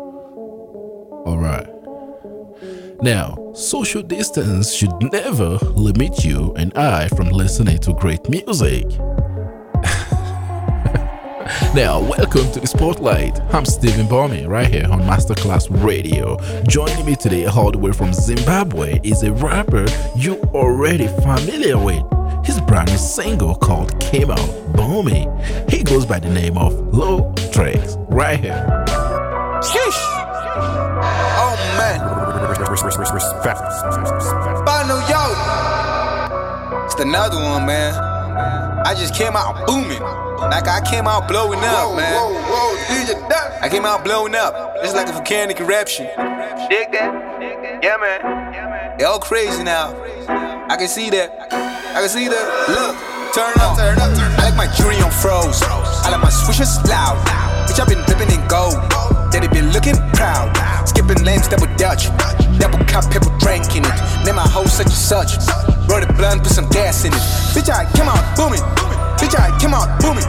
Alright. Now, social distance should never limit you and I from listening to great music. now, welcome to the Spotlight. I'm Stephen Bommy, right here on Masterclass Radio. Joining me today, all the way from Zimbabwe, is a rapper you already familiar with. His brand new single called came out, Bommy. He goes by the name of Low Tricks, right here. Sheesh. Oh man. Respect. By New York. It's another one, man. I just came out booming. Like I came out blowing up, man. Whoa, whoa, I came out blowing up. It's like a volcanic eruption. Dig that? Yeah, man. They all crazy now. I can see that. I can see that. Look, turn up, turn up, turn up. I like my jewelry on froze. I like my swishers loud. Bitch, I've been dripping in gold. Daddy been looking proud. Skipping lanes, double dutch. Double cup, people drinking it. Name my hoe such and such. Roll the blunt, put some gas in it. Bitch, I came out booming. Bitch, I came out booming.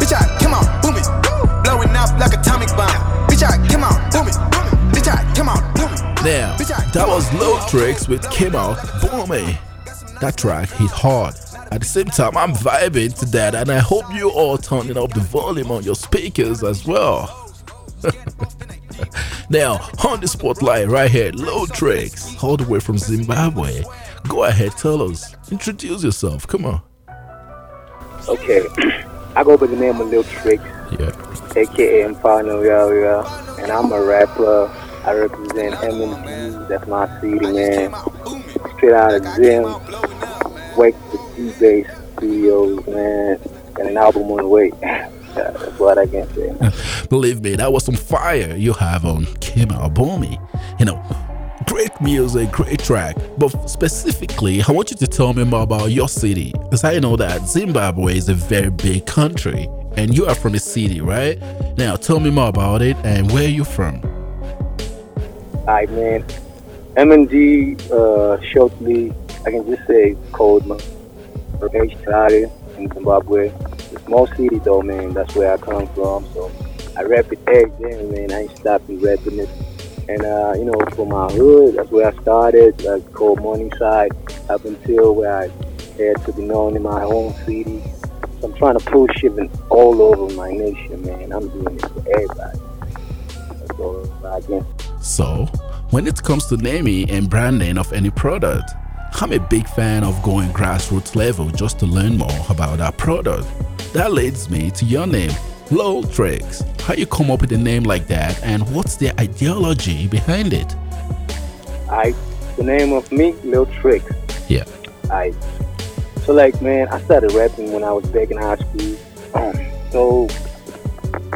Bitch, I came out booming. Blowing up like atomic bomb. Bitch, I came out booming. Bitch, I came out booming. Now, that was Low Tricks with Came Out Booming. That track hit hard. At the same time, I'm vibing to that, and I hope you all turning up the volume on your speakers as well. now, on the spotlight right here, Low Tricks, all the way from Zimbabwe. Go ahead, tell us. Introduce yourself. Come on. Okay, I go by the name of Lil Tricks, Yeah. aka Infano Area, and I'm a rapper. I represent M&G, that's my city, man. Straight out of Zim, Wake the D-Bass Studios, man, and an album on the way. that's what I can say. Believe me, that was some fire you have on Kim Albomi. You know, great music, great track. But specifically, I want you to tell me more about your city. Because I know that Zimbabwe is a very big country. And you are from a city, right? Now, tell me more about it and where you're from. Alright, man. M&G, uh, shortly, I can just say cold, man. Started in Zimbabwe. Small city, though, man. That's where I come from. So I rap it every day, man. I ain't stopping rapping it. And, uh, you know, for my hood, that's where I started, like called Morningside, up until where I had to be known in my own city. So I'm trying to push it all over my nation, man. I'm doing it for everybody. So, when it comes to naming and branding of any product, I'm a big fan of going grassroots level just to learn more about our product. That leads me to your name, Low Tricks. How you come up with a name like that and what's the ideology behind it? I the name of me, Lil Tricks. Yeah. I so like man, I started rapping when I was back in high school. Um, so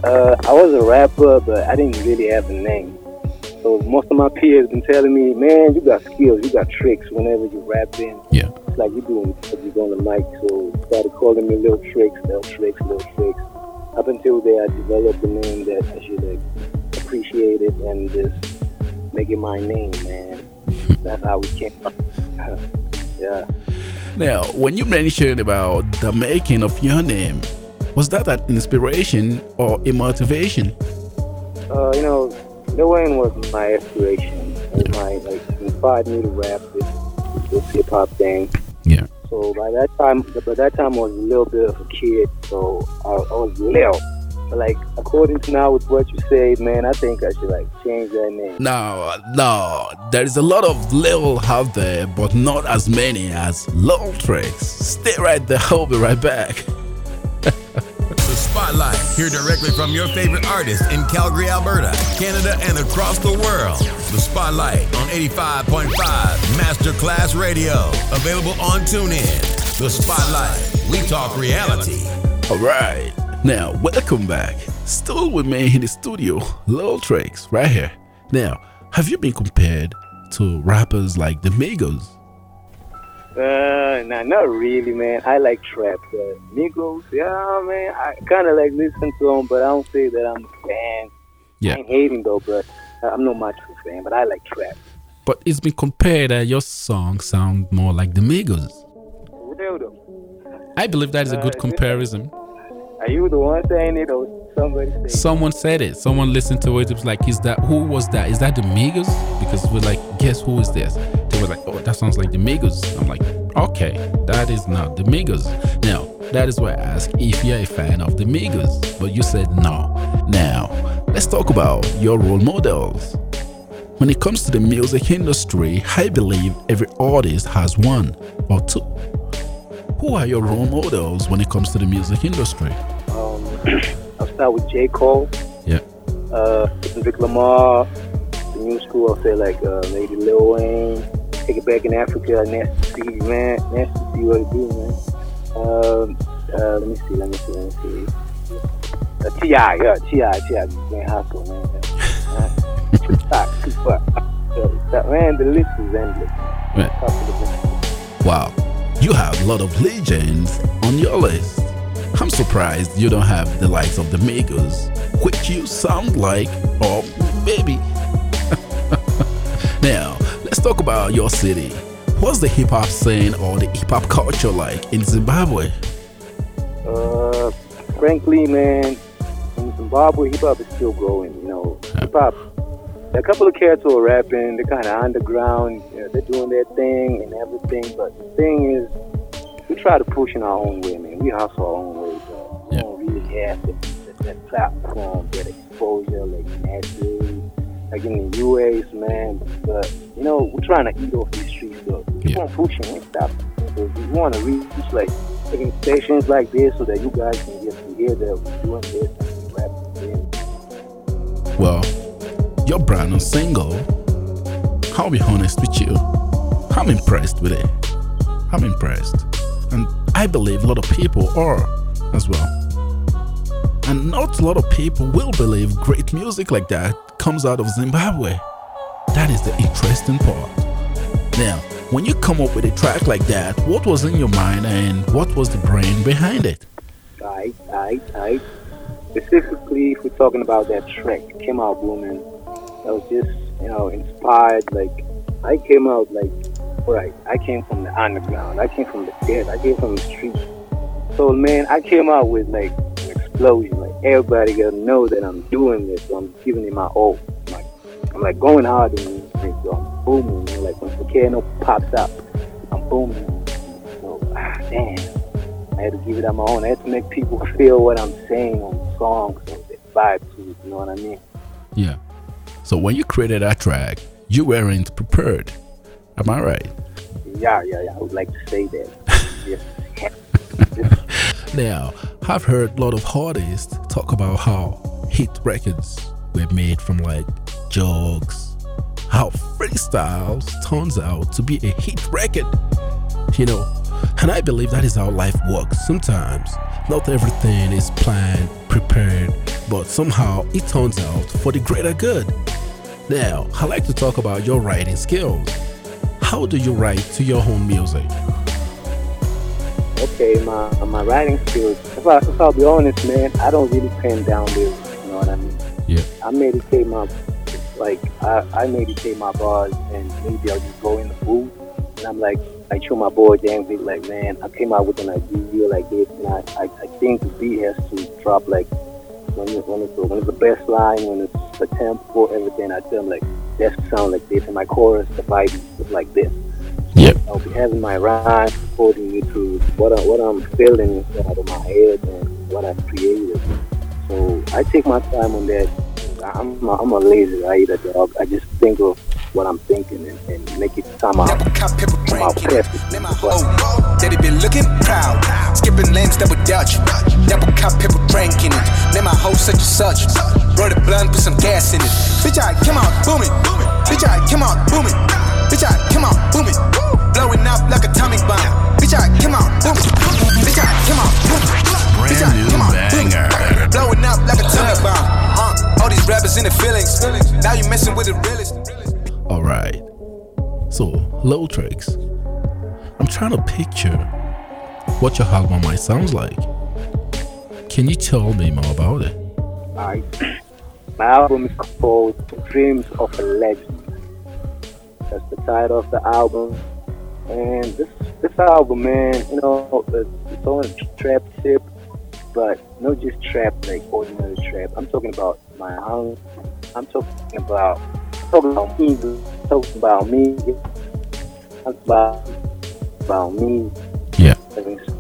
uh, I was a rapper, but I didn't really have a name. So most of my peers been telling me, man, you got skills, you got tricks. Whenever you rapping, Yeah. it's like you doing you on the mic. So started calling me little Tricks, little Tricks, little Tricks. Up until there, I developed a name that I should like, appreciate it and just make it my name, man. That's how we came up. yeah. Now, when you mentioned about the making of your name, was that an inspiration or a motivation? Uh, you know, Lil Wayne was my inspiration. It was my like inspired me to rap this, this hip hop thing. Yeah. So by that time, by that time I was a little bit of a kid, so I, I was Lil. But like according to now with what you say, man, I think I should like change that name. No, no, there is a lot of Lil out there, but not as many as Lil Tricks. Stay right there, I'll be right back. Spotlight, hear directly from your favorite artist in Calgary, Alberta, Canada, and across the world. The Spotlight on 85.5 Masterclass Radio, available on TuneIn. The Spotlight, we talk reality. Alright, now welcome back. Still with me in the studio, Lil Tricks, right here. Now, have you been compared to rappers like the Migos? Uh, nah, not really, man. I like trap, but Migos, yeah, man. I kind of like listen to them, but I don't say that I'm a fan. Yeah. I ain't hating though, but I'm not much of a fan. But I like trap. But it's been compared that your songs sound more like the Migos. I believe that is a good Uh, comparison. Are you the one saying it or Somebody said Someone said it. Someone listened to it. It was like, is that who was that? Is that the Migos? Because we're like, guess who is this? Were like, oh, that sounds like the Migos. I'm like, okay, that is not the Migos. Now, that is why I ask if you're a fan of the Migos. But you said no. Now, let's talk about your role models. When it comes to the music industry, I believe every artist has one or two. Who are your role models when it comes to the music industry? um, I'll start with J. Cole, Yeah. uh, Kendrick Lamar, the new school. I'll say like uh, maybe Lil Wayne. Take it back in Africa, Nasty C, man. Nasty C, what it do, man. Um, uh, let me see, let me see, let me see. Uh, T.I., yeah, T.I., T.I., man, hustle, man. Man, the list is endless. Wow, you have a lot of legends on your list. I'm surprised you don't have the likes of the Migos, which you sound like, or maybe. now, let's talk about your city. What's the hip hop scene or the hip hop culture like in Zimbabwe? Uh, frankly, man, in Zimbabwe, hip hop is still growing. You know, hip hop. A couple of cats who are rapping. They're kind of underground. You know, they're doing their thing and everything. But the thing is, we try to push in our own way, man. We hustle our own way. So we Yeah. don't really have that, that platform, that exposure, like naturally, like in the US, man. But you know, we're trying to eat off these streets. Keep Yeah. on pushing and stop. So we want to reach like taking stations like this so that you guys can get to hear that we're doing this and rapping. Well, your brand new single, I'll be honest with you, I'm impressed with it. I'm impressed. And I believe a lot of people are as well. And not a lot of people will believe great music like that comes out of Zimbabwe. That is the interesting part. Now, when you come up with a track like that, what was in your mind and what was the brain behind it? Aight, aight, aight. Specifically, if we're talking about that track, came out booming. That was just, you know, inspired. Like, I came out like, right, I came from the underground. I came from the dead. I came from the street. So, man, I came out with like an explosion. Like, everybody gotta know that I'm doing this. So I'm giving it my all. Like, I'm like going hard in this. So I'm booming. Know, like when Volcano pops up, I'm booming. So, ah, damn. I had to give it on my own. I had to make people feel what I'm saying on songs and they vibe to it. You know what I mean? Yeah. So when you created that track, you weren't prepared. Am I right? Yeah, yeah, yeah. I would like to say that. yes. Now, I've heard a lot of artists talk about how hit records were made from like jokes, how freestyles turns out to be a hit record. You know, and I believe that is how life works. Sometimes not everything is planned, prepared, but somehow it turns out for the greater good. Now, I like to talk about your writing skills. How do you write to your own music? Okay, my my writing skills. If, I, if I'll be honest, man, I don't really pen down lyrics. You know what I mean? Yeah. I meditate my like I, I meditate my bars and maybe I'll just go in the booth and I'm like I show my boy Dan Vic like man I came out with an idea like this and I, I, I think the beat has to drop like when it, when it's the, when it's the best line when it's the tempo everything I tell him like that sound like this and my chorus the vibe is like this Yep. I'll be having my rhyme me to what I, what I'm feeling inside of my head and what I've created. So I take my time on that. I'm a, I'm a lazy writer, dog. I just think of what I'm thinking and, and make it come out. Never caught people Come out drinking. perfect. Name my hoe. Daddy been looking proud. Skipping lanes doubt you. Never caught people drinking it. Name my hoe such and such. Roll the blunt, put some gas in it. Bitch, I come out booming. Bitch, I come out booming. Bitch, I come out booming. Blowing up like a atomic bomb. Bitch, I come out booming. Bitch, I come out booming. Bitch, I Brand new come out banger. booming. Blowing up like a atomic bomb. Uh, all these rappers in the feelings. Now you messing with the realest. All right. So, low tricks. I'm trying to picture what your album might sound like. Can you tell me more about it? Alright. My album is called Dreams of a Legend. That's the title of the album. And this this album, man, you know, it's, it's on a trap tip. but not just trap like ordinary trap. I'm talking about my home. I'm talking about talking about me. Talking about me. Talking about about me. Yeah.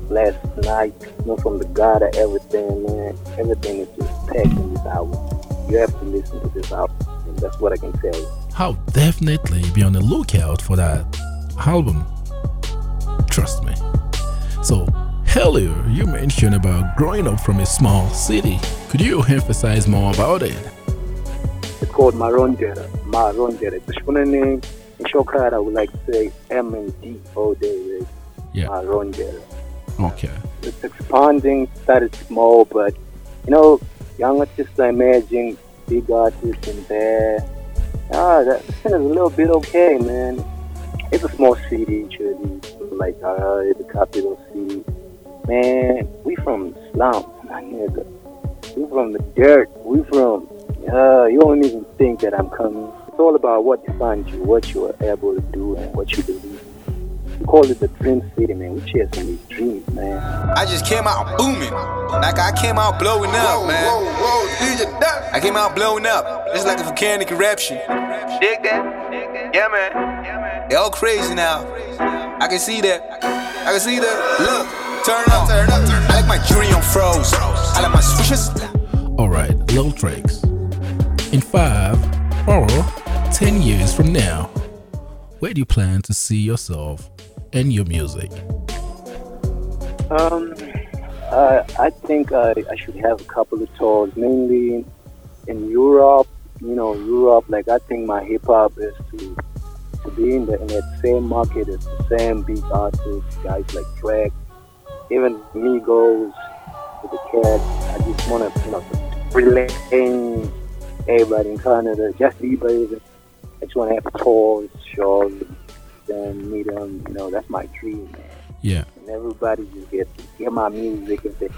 Last night, you know, from the God of everything, man. Everything is just packed in this album. You have to listen to this album. And that's what I can tell you. I'll definitely be on the lookout for that album. Trust me. So, earlier you mentioned about growing up from a small city. Could you emphasize more about it? It's called Marondera. Marondera. The Shona name, in short I would like to say M and D all day. Right? Yeah. Marondera. Okay. It's expanding, started small, but you know, young artists are emerging, big artists in there. Ah, that is a little bit okay, man. It's a small city, actually, like uh, it's a capital city. Man, we from slums, my nigga. We from the dirt. We from, uh, you don't even think that I'm coming. It's all about what defines you, what you are able to do, and what you believe. We call it the dream city, man. We chasing these dreams, man. I just came out booming. Like I came out blowing up, man. I came out blowing up. It's like a volcanic eruption. Dig that? Yeah, man. They all crazy now. I can see that. I can see that. Look, turn up, turn up, turn up. I like my jewelry on froze. I like my switches. Alright, little tricks. In five or ten years from now, where do you plan to see yourself and your music? Um, uh, I think I, I should have a couple of tours, mainly in Europe. You know, Europe. Like I think my hip hop is to to be in the in that same market as the same big artists, guys like Drake, even Migos, with the Cat. I just want to you know relate everybody in Canada, just. Even. I just want to have tours, shows, then meet them. You know, that's my dream, man. Yeah. And everybody just get to hear my music and say,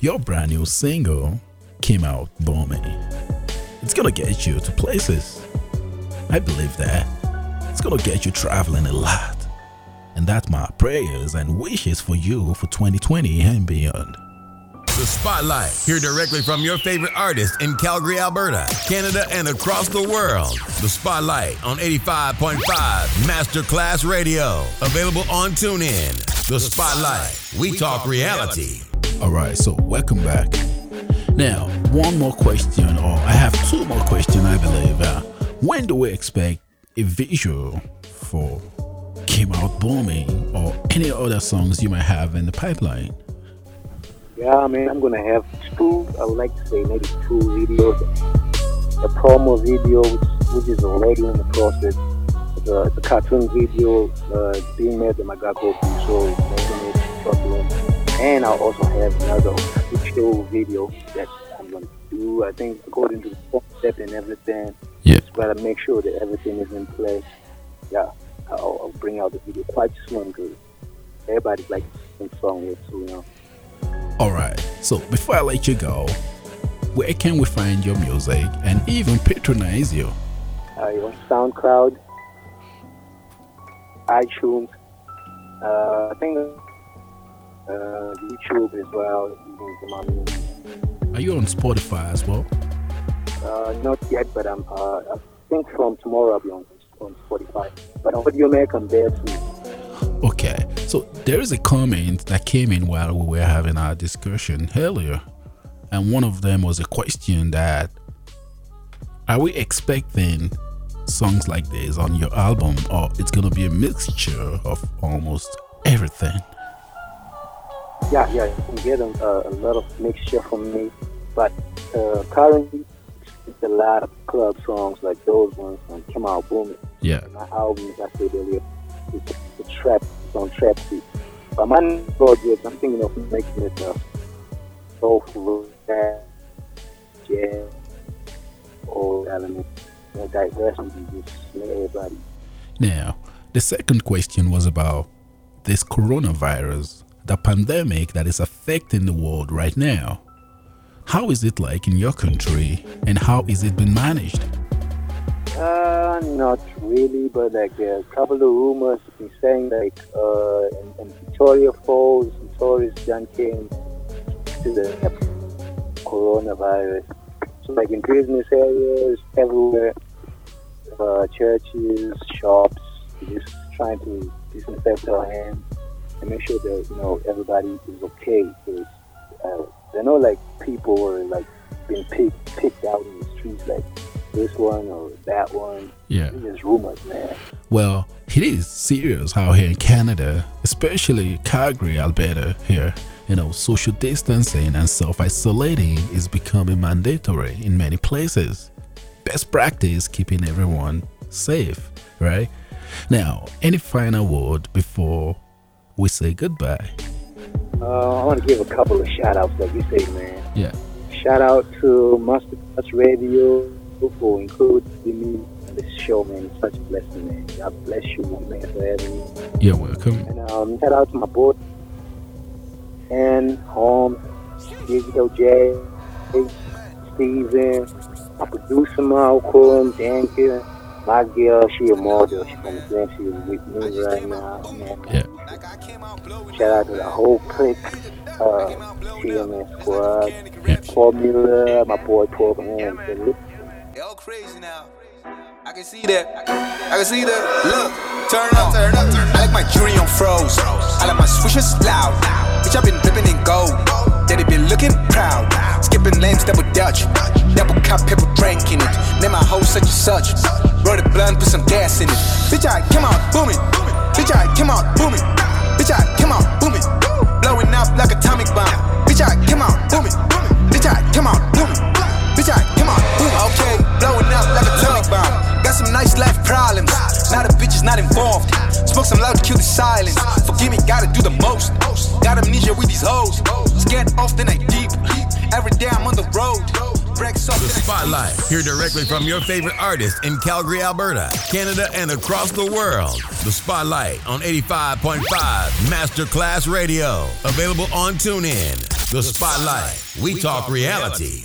Your brand new single came out booming. It's gonna get you to places. I believe that. It's gonna get you traveling a lot. And that's my prayers and wishes for you for 2020 and beyond. The Spotlight, here directly from your favorite artist in Calgary, Alberta, Canada, and across the world. The Spotlight on 85.5 Masterclass Radio. Available on TuneIn. The Spotlight. We talk reality. Alright, so welcome back. Now, one more question, or I have two more questions, I believe. Uh, when do we expect a visual for Came Out Booming or any other songs you might have in the pipeline? Yeah, I mean, I'm gonna have two. I would like to say maybe two videos. A promo video, which, which is already in the process. It's a, cartoon video uh, being made by called so making it popular. And I'll also have another official video that I'm gonna do. I think according to the concept and everything. Yeah. Just gotta make sure that everything is in place. Yeah, I'll, I'll bring out the video quite soon because everybody's like sing song here too, you know. Alright, so before I let you go, where can we find your music and even patronize you? uh, on SoundCloud, iTunes, uh, I think uh, YouTube as well. You can come on. Are you on Spotify as well? Uh, not yet, but I'm. Uh, I think from tomorrow I'll be on on Spotify. But Audiomack, I'm there too. Okay, so there is a comment that came in while we were having our discussion earlier, and one of them was a question that are we expecting songs like this on your album, or it's gonna be a mixture of almost everything? Yeah, yeah, you can get a, a lot of mixture from me, but uh, currently it's a lot of club songs like those ones from Come Out Booming. Yeah, my albums, I said earlier, it's, it's trap, it's on trap beat. But my project, I'm thinking of making it a soulful, rap, jazz, all elements, you know, diversity, just let everybody. Now, the second question was about this coronavirus, the pandemic that is affecting the world right now. How is it like in your country and how is it been managed? Uh, not really, but like there are a couple of rumors been saying like uh, in, in Victoria Falls, Victoria's John King, to the coronavirus. So like in business areas, everywhere, uh, churches, shops, just trying to disinfect our hands and make sure that you know everybody is okay. Because I know like people were like being picked picked out in the streets, like this one or that one. Yeah. It's just rumors, man. Well, it is serious out here in Canada, especially Calgary, Alberta. Here, you know, social distancing and self isolating is becoming mandatory in many places. Best practice keeping everyone safe, right? Now, any final word before we say goodbye? Uh, I want to give a couple of shout outs, like you say, man. Yeah. Shout out to Masterclass Radio for including me in this show, man. It's such a blessing, man. God bless you, man, for having me. You're welcome. And um, shout out to my boy, and Holmes, Digital J, Steven, my producer, Malcolm, Danke, my girl, she a model. She from Glen. She is with me right now, man. Yeah. Shout out to the whole clique, uh, TMS Squad, Yeah. Formula, my boy Paul man. Y'all crazy now. I can see that. I can see that. Look, turn up, turn up, turn up. I like my jewelry on froze. I like my swishers loud. Bitch, I've been dipping in gold. Daddy been looking proud. Skipping lanes, double dutch. Double cup, people drinking it. Name my hoe such and such. Roll the blunt, put some gas in it. Bitch, I come out booming. Bitch, I come out booming. Bitch, I come out booming. Blowing up like atomic bomb. Bitch, I come out booming. Bitch, I come out booming. Bitch, I come on, boom. Okay, blowing up like atomic bomb. Got some nice life problems. Now the bitch is not involved. Smoke some loud, kill the silence. Forgive me, gotta do the most. Got amnesia with these hoes. Scared off, then I deep. Every day I'm on the road. Breaks off, The Spotlight. Hear directly from your favorite artist in Calgary, Alberta, Canada, and across the world. The Spotlight on 85.5 Masterclass Radio. Available on TuneIn. The Spotlight. We talk reality.